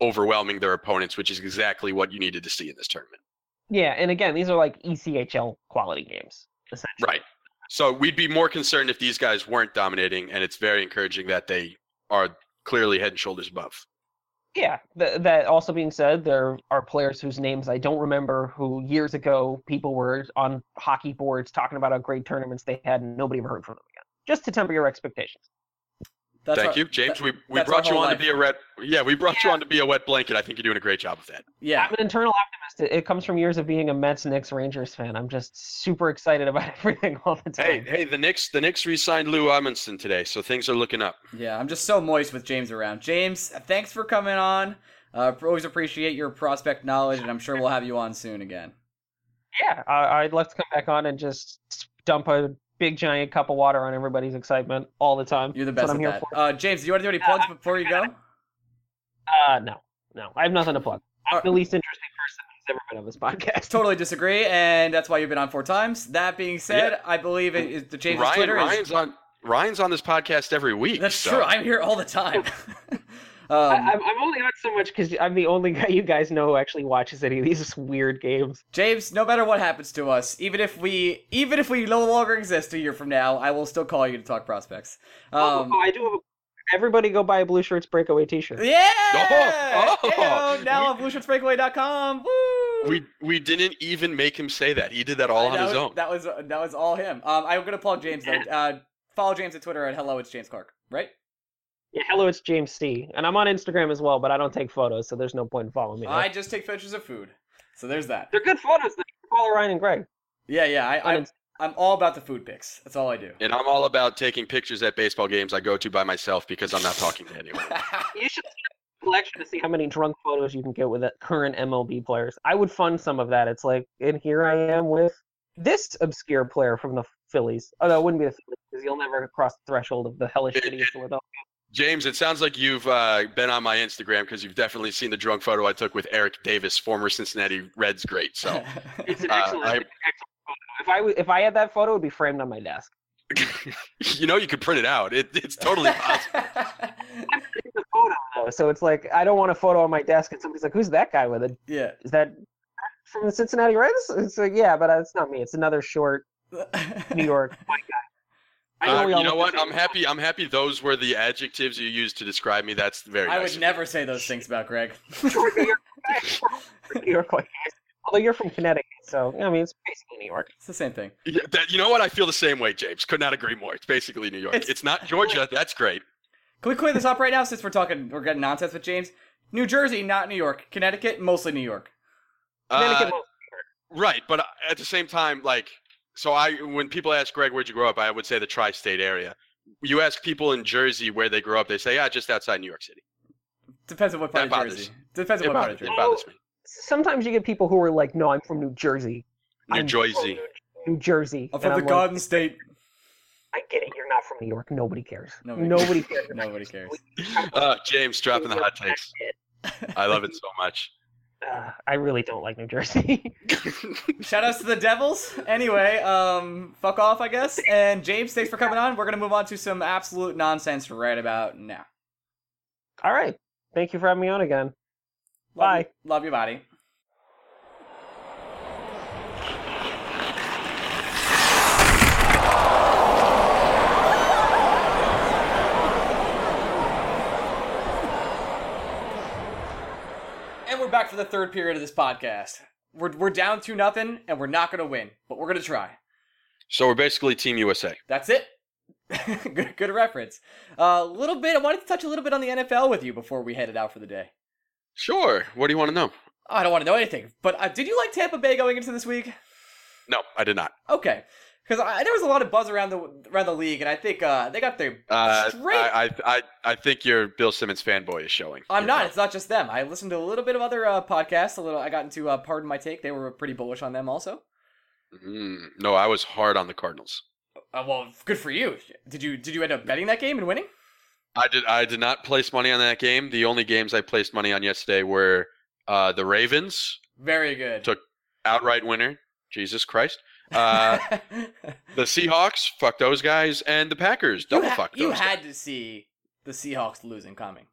overwhelming their opponents, which is exactly what you needed to see in this tournament. Yeah, and again, these are like ECHL quality games, essentially. Right. So we'd be more concerned if these guys weren't dominating, and it's very encouraging that they are clearly head and shoulders above. Yeah. Th- that also being said, there are players whose names I don't remember who years ago people were on hockey boards talking about how great tournaments they had and nobody ever heard from them again. Just to temper your expectations. That's Thank our- you, James. that- we we brought you on life. to be a wet. Yeah, we brought you on to be a wet blanket. I think you're doing a great job of that. Yeah. I'm an internal optimist. It, it comes from years of being a Mets, Knicks, Rangers fan. I'm just super excited about everything all the Hey, time. hey, the Knicks the Knicks re-signed Lou Amundson today, so things are looking up. Yeah, I'm just so moist with James around. James, thanks for coming on. Uh, always appreciate your prospect knowledge, and I'm sure we'll have you on soon again. Yeah, I, I'd love to come back on and just dump a big giant cup of water on everybody's excitement all the time. You're the That's best what I'm that. here for. Uh, James, do you want to do any plugs before you go? Uh, no, no, I have nothing to plug. I'm Uh, the least interesting person who's ever been on this podcast. Totally disagree, and that's why you've been on four times. That being said, I believe it is the James' Ryan Twitter Ryan's is. on Ryan's on this podcast every week. That's so- true. I'm here all the time. I, um, I'm, I'm only on so much because I'm the only guy you guys know who actually watches any of these weird games. James, no matter what happens to us, even if we even if we no longer exist a year from now, I will still call you to talk prospects. Um, oh, I do. Everybody go buy a Blue Shirts Breakaway T-shirt. yeah. Oh, oh. Heyo, now on BlueShirtsBreakaway.com. Woo! We we didn't even make him say that. He did that all on that his was, own. That was that was all him. Um, I'm gonna plug James though. Uh, follow James at Twitter at hello. It's James Clark. Right? Yeah, hello, it's James C. And I'm on Instagram as well, but I don't take photos, so there's no point in following me. there. I just take pictures of food. So there's that. They're good photos. Though. Follow Ryan and Greg. Yeah, yeah. I, I'm, I'm all about the food pics. That's all I do. and I'm all about taking pictures at baseball games I go to by myself because I'm not talking to anyone. You should see a collection to see how many drunk photos you can get with current MLB players. I would fund some of that. It's like, and here I am with this obscure player from the Phillies. Oh, no, it wouldn't be the Phillies because you'll never cross the threshold of the hellish city of Philadelphia. James, it sounds like you've uh, been on my Instagram because you've definitely seen the drunk photo I took with Eric Davis, former Cincinnati Reds great. So It's an Uh, excellent, I- excellent photo. If I w- if I had that photo, it would be framed on my desk. you know you could print it out. It, it's totally possible. It's a photo though, so it's like I don't want a photo on my desk, and somebody's like, "Who's that guy with it? yeah. Is that from the Cincinnati Reds?" It's like, "Yeah, but uh, it's not me. It's another short New York white guy." I Uh, you know what? I'm happy. I'm happy. Those were the adjectives you used to describe me. That's very. I nice would of you. never say those things about Greg. New York guy. New York white guys. Although you're from Connecticut, so I mean it's basically New York. It's the same thing. Yeah, that, you know what? I feel the same way, James. Could not agree more. It's basically New York. It's- It's, not Georgia. That's great. Can we clear this up right now since we're talking we're getting nonsense with James? New Jersey, not New York. Connecticut, mostly New York. Connecticut, Uh, right, but at the same time, like, so I when people ask Greg where'd you grow up, I would say the tri-state area. You ask people in Jersey where they grew up, they say, yeah, just outside New York City. Depends on what part That of bothers- Jersey. Depends on It what part of bothers, it Jersey. bothers me. sometimes you get people who are like, "No, I'm from New Jersey." New I'm Jersey. from New Jersey. I'm from the like, Garden State. I get it. You're not from New York. Nobody cares. Nobody- Nobody, cares. Nobody cares. Uh, James dropping the hot takes. I love it so much. Uh, I really don't like New Jersey. Shout outs to the Devils. Anyway, um, fuck off, I guess. And James, thanks for coming on. We're gonna move on to some absolute nonsense right about now. All right. Thank you for having me on again. Love Bye. You, love you, body. And we're back for the third period of this podcast. We're, we're down to nothing, and we're not going to win, but we're going to try. So we're basically Team USA. That's it. good, good reference. A uh, little bit. I wanted to touch a little bit on the NFL with you before we headed out for the day. Sure. What do you want to know? I don't want to know anything. But uh, did you like Tampa Bay going into this week? No, I did not. Okay, because there was a lot of buzz around the around the league, and I think uh, they got their Uh, straight. I, I, I, I think your Bill Simmons fanboy is showing. I'm not. It's not just them. I listened to a little bit of other uh, podcasts. A little. I got into uh, Pardon My Take. They were pretty bullish on them also. Mm, no, I was hard on the Cardinals. Uh, well, good for you. Did you did you end up betting that game and winning? I did. I did not place money on that game. The only games I placed money on yesterday were uh, the Ravens Very good. Took- outright winner. Jesus Christ. Uh, the Seahawks. Fuck those guys. And the Packers. you Double ha- fuck those. you guys. had to see the Seahawks losing coming.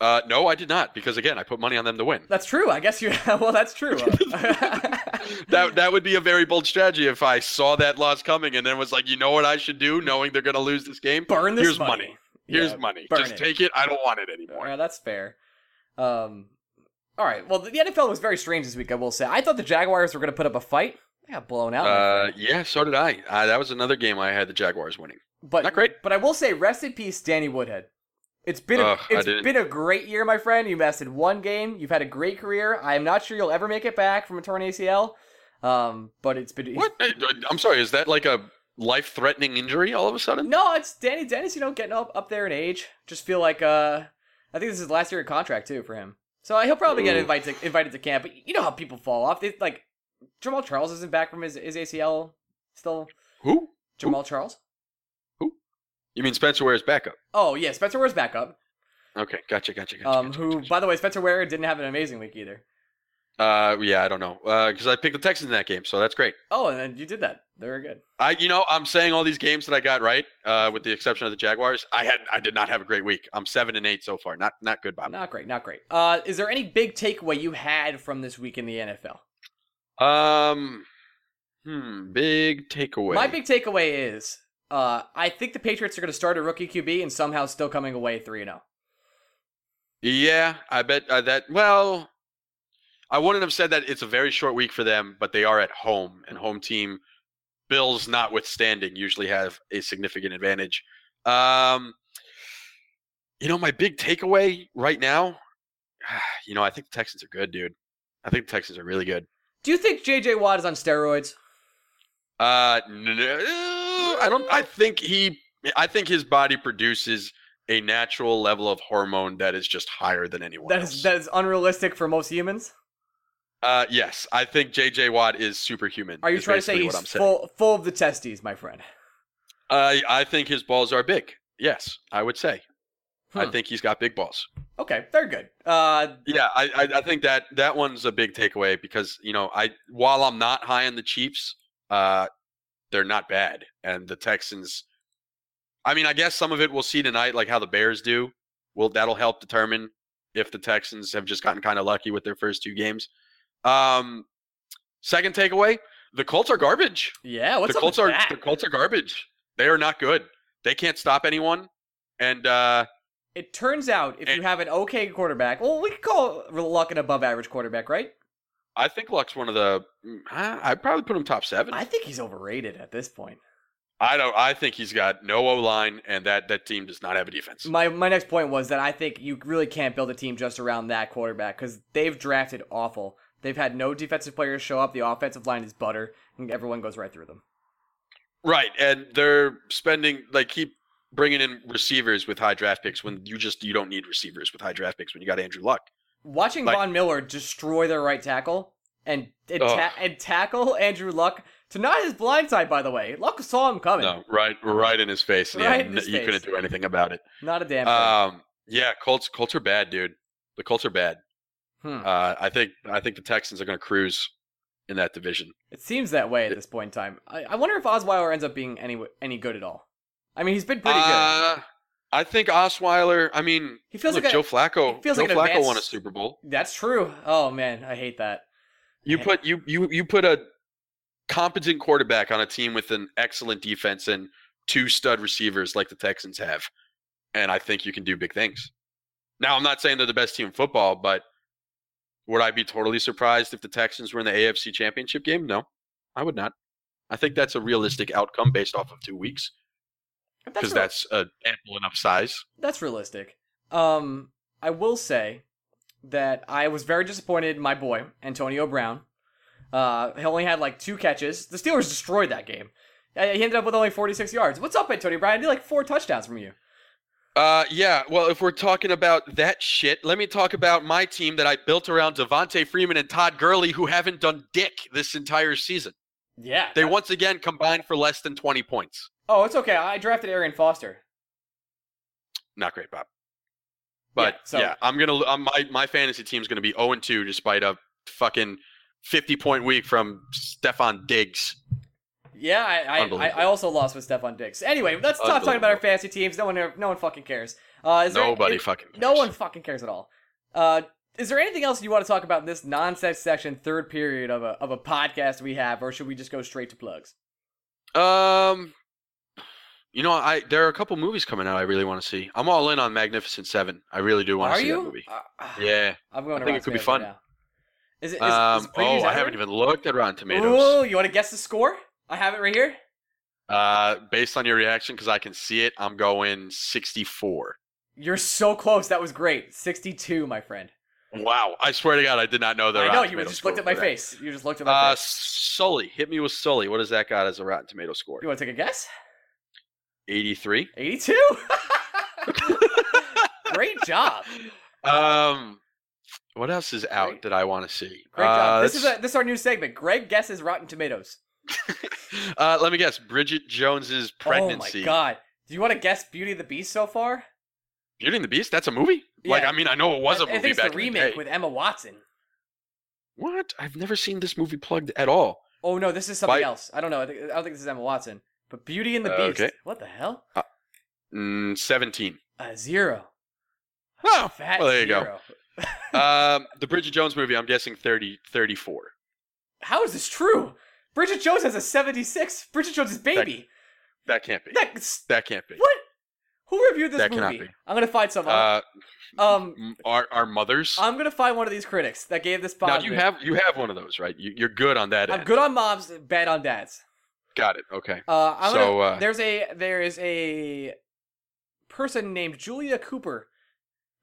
Uh, no, I did not because again, I put money on them to win. That's true. I guess you. well, that's true. that that would be a very bold strategy if I saw that loss coming and then was like, you know what I should do, knowing they're going to lose this game. burn this Here's money. money. Here's Yeah, money. Just it. take it. I don't want it anymore. Yeah, that's fair. Um, all right. Well, the, the NFL was very strange this week. I will say. I thought the Jaguars were going to put up a fight. They got blown out. Uh, yeah, so did I. Uh, that was another game I had the Jaguars winning. but not great. But I will say, rest in peace, Danny Woodhead. It's been a, Ugh, I it's been a great year, my friend. You invested one game. You've had a great career. I am not sure you'll ever make it back from a torn ACL. Um, but it's been What? I'm sorry. Is that like a life-threatening injury all of a sudden? No, it's Danny Dennis. You know, getting up up there in age. Just feel like uh, I think this is his last year of contract too for him. So he'll probably get invited to, invited to camp. But you know how people fall off. They, like Jamaal Charles isn't back from his his ACL still. Who? Jamaal Charles. Who? You mean Spencer Ware's backup? Oh yeah, Spencer Ware's back up. Okay, gotcha, gotcha, gotcha. Um, gotcha, who gotcha. by the way, Spencer Ware didn't have an amazing week either. Uh, yeah, I don't know. Uh, because I picked the Texans in that game, so that's great. Oh, and then you did that. Very good. I, you know, I'm saying all these games that I got right, uh, with the exception of the Jaguars. I had, I did not have a great week. I'm seven and eight so far. Not, not good, Bob. Not great. Not great. Uh, is there any big takeaway you had from this week in the NFL? Um, hmm, big takeaway. My big takeaway is, uh, I think the Patriots are going to start a rookie QB and somehow still coming away three and oh. zero. Yeah, I bet uh, that. Well, I wouldn't have said that it's a very short week for them, but they are at home, and home team, Bills notwithstanding, usually have a significant advantage. Um, you know, my big takeaway right now, you know, I think the Texans are good, dude. I think the Texans are really good. Do you think J.J. Watt is on steroids? Uh, no, I don't. I think he. I think his body produces a natural level of hormone that is just higher than anyone That else. is that is unrealistic for most humans. Uh, yes, I think J.J. Watt is superhuman. Are you trying to say he's what I'm saying. full full of the testes, my friend? Uh, I think his balls are big. Yes, I would say. I think he's got big balls. Okay, very good. Uh, Yeah, I, I I think that that one's a big takeaway because you know I while I'm not high on the Chiefs, uh, they're not bad, and the Texans. I mean, I guess some of it we'll see tonight, like how the Bears do. Will that'll help determine if the Texans have just gotten kind of lucky with their first two games. Um, second takeaway: the Colts are garbage. yeah. What's the up Colts are that? the Colts are garbage. They are not good. They can't stop anyone, and uh, It turns out if you have an okay quarterback, well, we could call Luck an above average quarterback, right? I think Luck's one of the. mm, I- I'd probably put him top seven. I think he's overrated at this point. I don't. I think he's got no O line, and that that team does not have a defense. My my next point was that I think you really can't build a team just around that quarterback because they've drafted awful. They've had no defensive players show up. The offensive line is butter, and everyone goes right through them. Right, and they're spending like keep bringing in receivers with high draft picks when you just you don't need receivers with high draft picks when you got Andrew Luck. Watching Like- Von Miller destroy their right tackle and and, ta- and tackle Andrew Luck To not his blind side, by the way. Luck saw him coming. No, right, right in his face. Right yeah, in his you face. couldn't do anything about it. Not a damn thing. Um, yeah, Colts, Colts are bad, dude. The Colts are bad. Hmm. Uh, I think, I think the Texans are going to cruise in that division. It seems that way at this point in time. I, I wonder if Osweiler ends up being any any good at all. I mean, he's been pretty good. Uh, I think Osweiler. I mean, He feels look, like a- Joe Flacco. feels Joe like Flacco advanced- won a Super Bowl. That's true. Oh man, I hate that. You Yeah. put you you you put a competent quarterback on a team with an excellent defense and two stud receivers like the Texans have, and I think you can do big things. Now, I'm not saying they're the best team in football, but would I be totally surprised if the Texans were in the AFC Championship game? No, I would not. I think that's a realistic outcome based off of two weeks because real- that's a ample enough size. that's realistic. Um, I will say that I was very disappointed in my boy Antonio Brown. Uh, he only had like two catches. The Steelers destroyed that game. Uh, He ended up with only 46 yards. What's up, Antonio Brown? I need like four touchdowns from you. Uh, yeah. Well, if we're talking about that shit, let me talk about my team that I built around Devonta Freeman and Todd Gurley, who haven't done dick this entire season. Yeah. They once again combined for less than 20 points. Oh, it's okay. I drafted Arian Foster. Not great, Bob. But so- yeah, I'm gonna. Um, my my fantasy team's gonna be 0 and 2 despite a fucking 50 point week from Stefon Diggs. Yeah, I I, I, also lost with Stefon Diggs. Anyway, let's stop talking about our fantasy teams. No one no one fucking cares. Uh, is there, Nobody is- fucking. Cares. No one fucking cares at all. Uh, is there anything else you want to talk about in this nonsense section, third period of a of a podcast we have, or should we just go straight to plugs? Um, you know, I there are a couple movies coming out I really want to see. I'm all in on Magnificent Seven. I really do want to see you? that movie. Uh, Yeah. I'm going. to. I think it could be fun. now. Is it? Is, Um, is it oh, I haven't even looked at Rotten Tomatoes. Ooh, you want to guess the score? I have it right here. Uh, based on your reaction, because I can see it, I'm going 64. You're so close. That was great. 62, my friend. Wow, I swear to God, I did not know that. I know you just looked at my face. You just looked at my Uh, face. Sully, hit me with Sully. What does that got as a Rotten Tomato score? You want to take a guess? 83. 82. Great job. Um, what else is out Great. that I want to see? Great uh, job. This is a, this is our new segment. Greg guesses Rotten Tomatoes. uh, let me guess. Bridget Jones's pregnancy. Oh my god. Do you want to guess Beauty and the Beast so far? Beauty and the Beast. That's a movie. Like, I mean, I know it was a I, I movie think it's back the the remake day. with Emma Watson. What? I've never seen this movie plugged at all. Oh no, this is something Why- else. I don't know. I, think, I don't think this is Emma Watson. But Beauty and the Uh, Beast. okay. What the hell? Mm, 17. A zero. Oh, Fat well, there you zero. go. Um, the Bridget Jones movie, I'm guessing 30, 34. How is this true? Bridget Jones has a 76. Bridget Jones' is baby. That can't be. That's That can't be. what? Who reviewed this That cannot movie? be. I'm gonna find some. Uh, um, our our mothers. I'm gonna find one of these critics that gave this now you have you have one of those, right? You, you're good on that. I'm end. good on moms, bad on dads. Got it. Okay. Uh, I'm So, gonna, uh, there's a there is a person named Julia Cooper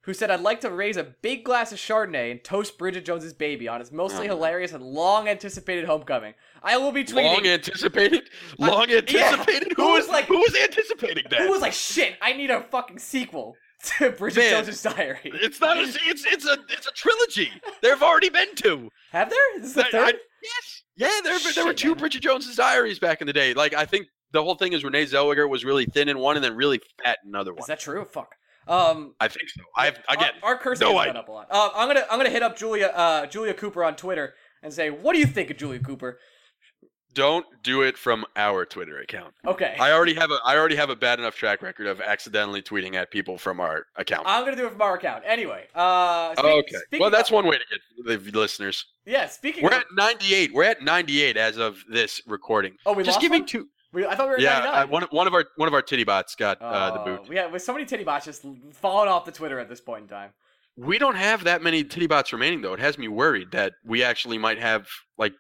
who said I'd like to raise a big glass of Chardonnay and toast Bridget Jones's baby on its mostly Oh. hilarious and long anticipated homecoming. I will be tweeting. Long anticipated. Long yeah. anticipated. Who Who was like- who was anticipating that? Who was like, shit? I need a fucking sequel to Bridget Man. Jones's Diary. It's not. A, it's it's a it's a trilogy. There have already been two. Have there? This the I- third. I- yes. Yeah. There there were two man. Bridget Jones's Diaries back in the day. Like I think the whole thing is Renee Zellweger was really thin in one and then really fat in another one. Is that true? Fuck. Um, I think so. I've again. our, our cursing no has gone up a lot. Uh, I'm gonna I'm gonna hit up Julia uh Julia Cooper on Twitter and say, what do you think of Julia Cooper? Don't do it from our Twitter account. Okay. I already have a I already have a bad enough track record of accidentally tweeting at people from our account. I'm gonna do it from our account. Anyway, uh, speak- okay. Well, that's of- one way to get the listeners. Yeah, speaking We're of, at 98. We're at 98 as of this recording. oh, we Just lost give me one? two. We, I thought we were Yeah, 99. uh, one one of our one of our titty bots got uh, the Oh, boot. Yeah, with so many titty bots just falling off the Twitter at this point in time. We don't have that many titty bots remaining though. It has me worried that we actually might have like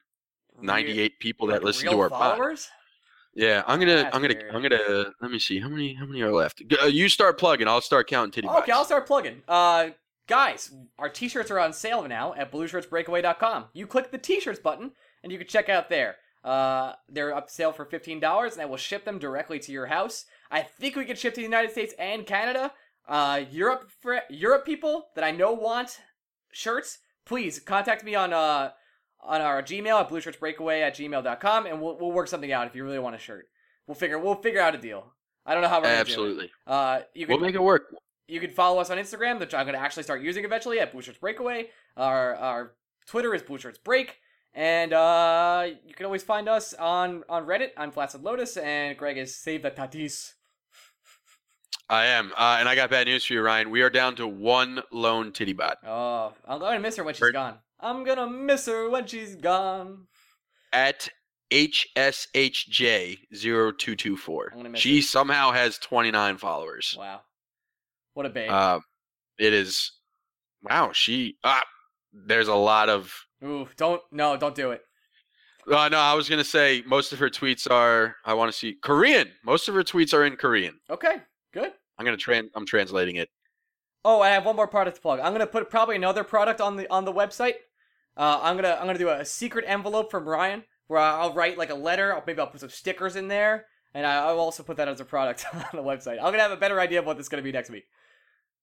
98 people that Like listen to our pod. followers. Yeah, I'm gonna That's I'm gonna weird. I'm gonna let me see how many how many are left. Uh, you start plugging. I'll start counting titty. Okay, I'll start plugging. Uh, guys, our t-shirts are on sale now at blueshirtsbreakaway.com. You click the t-shirts button and you can check out there. Uh, they're up sale for fifteen dollars, and I will ship them directly to your house. I think we can ship to the United States and Canada. Uh, Europe Europe people that I know want shirts, please contact me on uh on our Gmail at blueshirtsbreakaway at gmail.com, and we'll we'll work something out if you really want a shirt. We'll figure we'll figure out a deal. I don't know how we're gonna do it. Uh, you can We'll make it work. you can follow us on Instagram, which I'm going to actually start using eventually at Blue Shirts Breakaway. Our our Twitter is Blue Shirts Break, and uh, you can always find us on on Reddit. I'm Flaccid Lotus, and Greg is Save the Tatis. I am. Uh, and I got bad news for you, Ryan. We are down to one lone titty bot Oh, I'm going to miss her when she's Bert- gone. I'm gonna miss her when she's gone. at HSHJ0224. I'm gonna miss She it. somehow has 29 followers. Wow, what a babe. Uh, it is. Wow, she. Ah, there's a lot of. Ooh, don't no, don't do it. Uh, no, I was gonna say most of her tweets are. I want to see Korean. Most of her tweets are in Korean. Okay, good. I'm gonna trans. I'm translating it. Oh, I have one more product to plug. I'm gonna put probably another product on the on the website. Uh, I'm gonna I'm gonna do a secret envelope from Ryan where I'll write like a letter. I'll, maybe I'll put some stickers in there, and I, I'll also put that as a product on the website. I'm gonna have a better idea of what this is gonna be next week.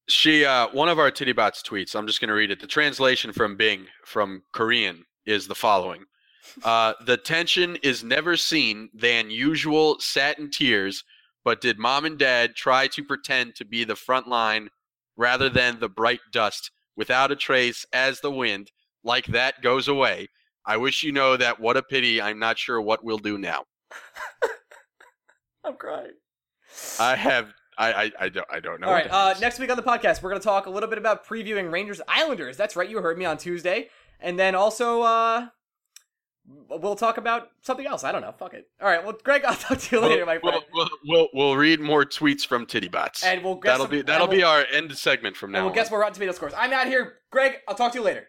She, uh, one of our Tittybots tweets. I'm just gonna read it. The translation from Bing from Korean is the following: uh, The tension is never seen than usual. satin tears, but did mom and dad try to pretend to be the front line rather than the bright dust without a trace as the wind like that goes away? I wish you know that. What a pity. I'm not sure what we'll do now. I'm crying. I have. I. I. I don't. I don't know. All right. Uh, next week on the podcast, we're gonna talk a little bit about previewing Rangers Islanders. That's right. You heard me on Tuesday, and then also uh, we'll talk about something else. I don't know. Fuck it. All right. Well, Greg, I'll talk to you later, my we'll, friend. we'll, we'll, we'll read more tweets from Tittybots. and we'll guess that'll some- be that'll we'll- be our end segment from And now we'll on. guess what Rotten Tomato scores. I'm out here. Greg, I'll talk to you later.